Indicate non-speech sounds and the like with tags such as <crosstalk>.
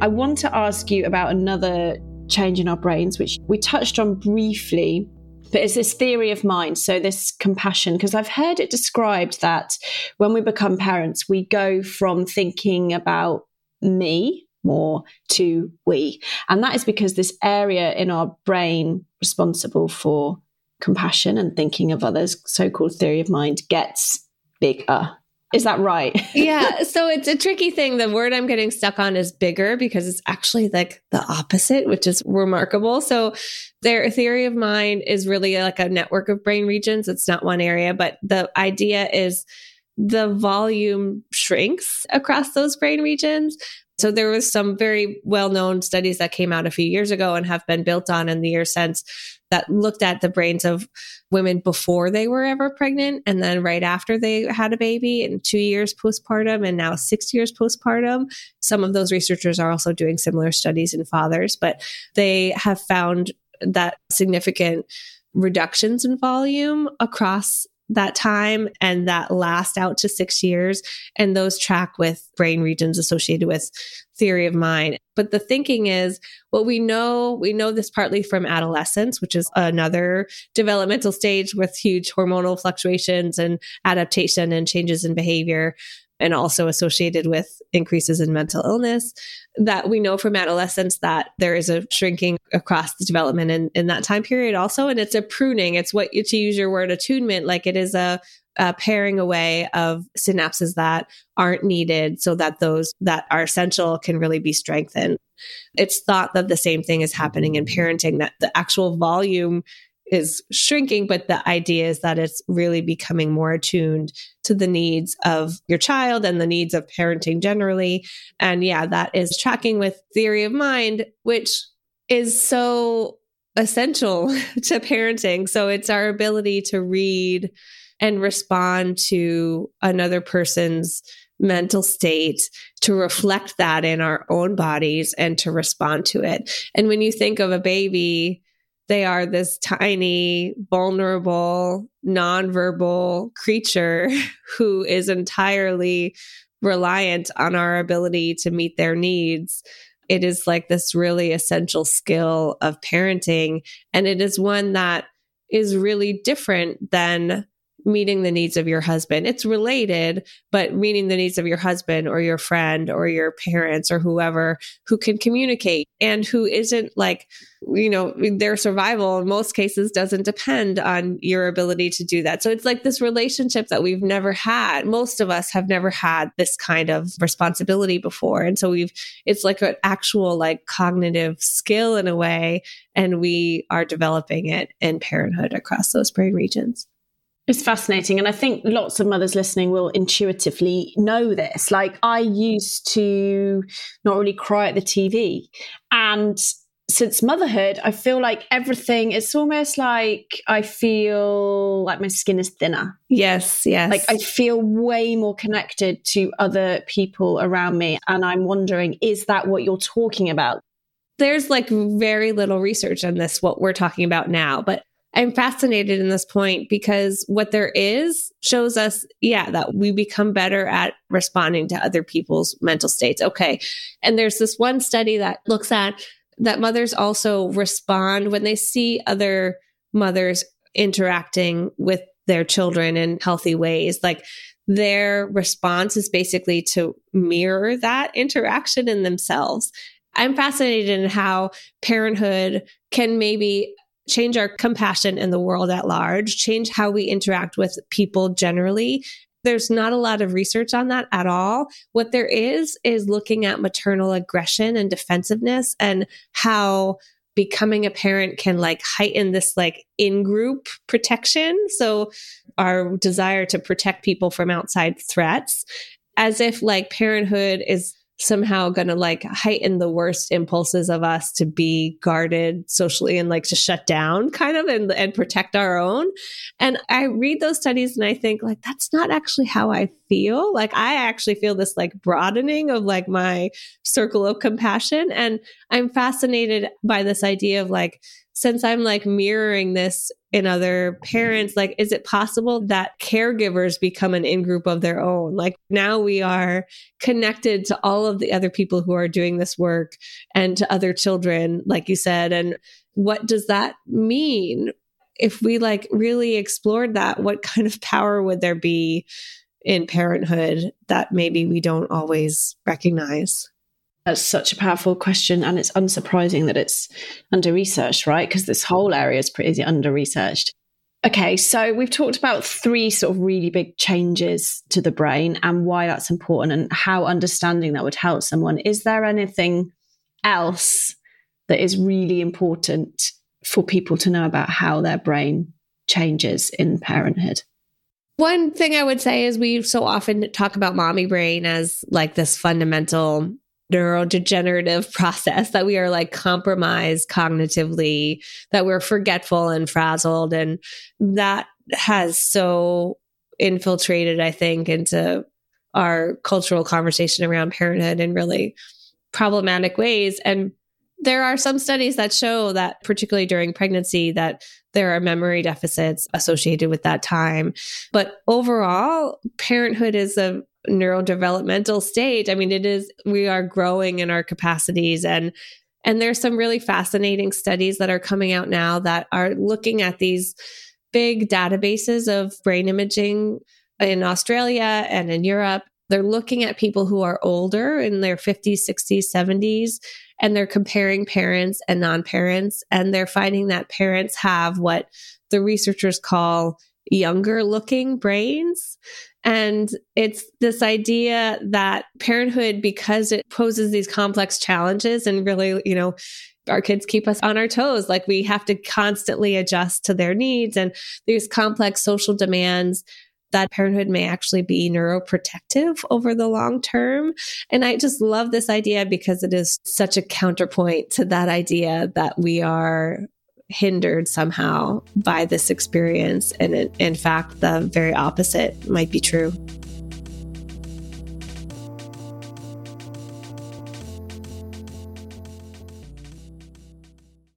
I want to ask you about another change in our brains, which we touched on briefly, but it's this theory of mind. So, this compassion, because I've heard it described that when we become parents, we go from thinking about me more to we. And that is because this area in our brain responsible for compassion and thinking of others, so called theory of mind, gets bigger. Is that right? <laughs> yeah. So it's a tricky thing. The word I'm getting stuck on is bigger because it's actually like the opposite, which is remarkable. So their theory of mind is really like a network of brain regions. It's not one area, but the idea is the volume shrinks across those brain regions. So there was some very well-known studies that came out a few years ago and have been built on in the years since that looked at the brains of women before they were ever pregnant and then right after they had a baby and two years postpartum and now six years postpartum. Some of those researchers are also doing similar studies in fathers, but they have found that significant reductions in volume across that time and that last out to six years. And those track with brain regions associated with theory of mind. But the thinking is what we know, we know this partly from adolescence, which is another developmental stage with huge hormonal fluctuations and adaptation and changes in behavior and also associated with increases in mental illness that we know from adolescence that there is a shrinking across the development in, in that time period also. And it's a pruning. It's what to use your word attunement like it is a, a paring away of synapses that aren't needed so that those that are essential can really be strengthened. It's thought that the same thing is happening in parenting that the actual volume is shrinking, but the idea is that it's really becoming more attuned to the needs of your child and the needs of parenting generally. And yeah, that is tracking with theory of mind, which is so essential <laughs> to parenting. So it's our ability to read and respond to another person's mental state to reflect that in our own bodies and to respond to it. And when you think of a baby, they are this tiny, vulnerable, nonverbal creature <laughs> who is entirely reliant on our ability to meet their needs. It is like this really essential skill of parenting. And it is one that is really different than meeting the needs of your husband. It's related, but meeting the needs of your husband or your friend or your parents or whoever who can communicate and who isn't like, you know, their survival in most cases doesn't depend on your ability to do that. So it's like this relationship that we've never had. Most of us have never had this kind of responsibility before. And so we've, it's like an actual like cognitive skill in a way. And we are developing it in parenthood across those brain regions. It's fascinating. And I think lots of mothers listening will intuitively know this. Like, I used to not really cry at the TV. And since motherhood, I feel like everything, it's almost like I feel like my skin is thinner. Yes, yes. Like, I feel way more connected to other people around me. And I'm wondering, is that what you're talking about? There's like very little research on this, what we're talking about now. But I'm fascinated in this point because what there is shows us, yeah, that we become better at responding to other people's mental states. Okay. And there's this one study that looks at that mothers also respond when they see other mothers interacting with their children in healthy ways. Like their response is basically to mirror that interaction in themselves. I'm fascinated in how parenthood can maybe change our compassion in the world at large, change how we interact with people generally. There's not a lot of research on that at all. What there is, is looking at maternal aggression and defensiveness and how becoming a parent can like heighten this like in group protection. So our desire to protect people from outside threats as if like parenthood is somehow going to like heighten the worst impulses of us to be guarded socially and like to shut down kind of and, and protect our own. And I read those studies and I think like, that's not actually how I feel. Like I actually feel this like broadening of like my circle of compassion. And I'm fascinated by this idea of like, since I'm like mirroring this in other parents like is it possible that caregivers become an in-group of their own? Like now we are connected to all of the other people who are doing this work and to other children like you said. And what does that mean? If we like really explored that what kind of power would there be in parenthood that maybe we don't always recognize that's such a powerful question, and it's unsurprising that it's under researched, right? Because this whole area is pretty under researched. Okay, so we've talked about three sort of really big changes to the brain and why that's important and how understanding that would help someone. Is there anything else that is really important for people to know about how their brain changes in parenthood? One thing I would say is we so often talk about mommy brain as like this fundamental neurodegenerative <laughs> process that we are like compromised cognitively, that we're forgetful and frazzled. And that has so infiltrated, I think, into our cultural conversation around parenthood in really problematic ways. And there are some studies that show that, particularly during pregnancy, that there are memory deficits associated with that time. But overall, parenthood is a neurodevelopmental stage. I mean, it is, we are growing in our capacities and and there's some really fascinating studies that are coming out now that are looking at these big databases of brain imaging in Australia and in Europe. They're looking at people who are older in their 50s, 60s, 70s, and they're comparing parents and non parents. And they're finding that parents have what the researchers call younger looking brains. And it's this idea that parenthood, because it poses these complex challenges and really, you know, our kids keep us on our toes. Like we have to constantly adjust to their needs and these complex social demands that parenthood may actually be neuroprotective over the long term. And I just love this idea because it is such a counterpoint to that idea that we are hindered somehow by this experience. And in fact, the very opposite might be true.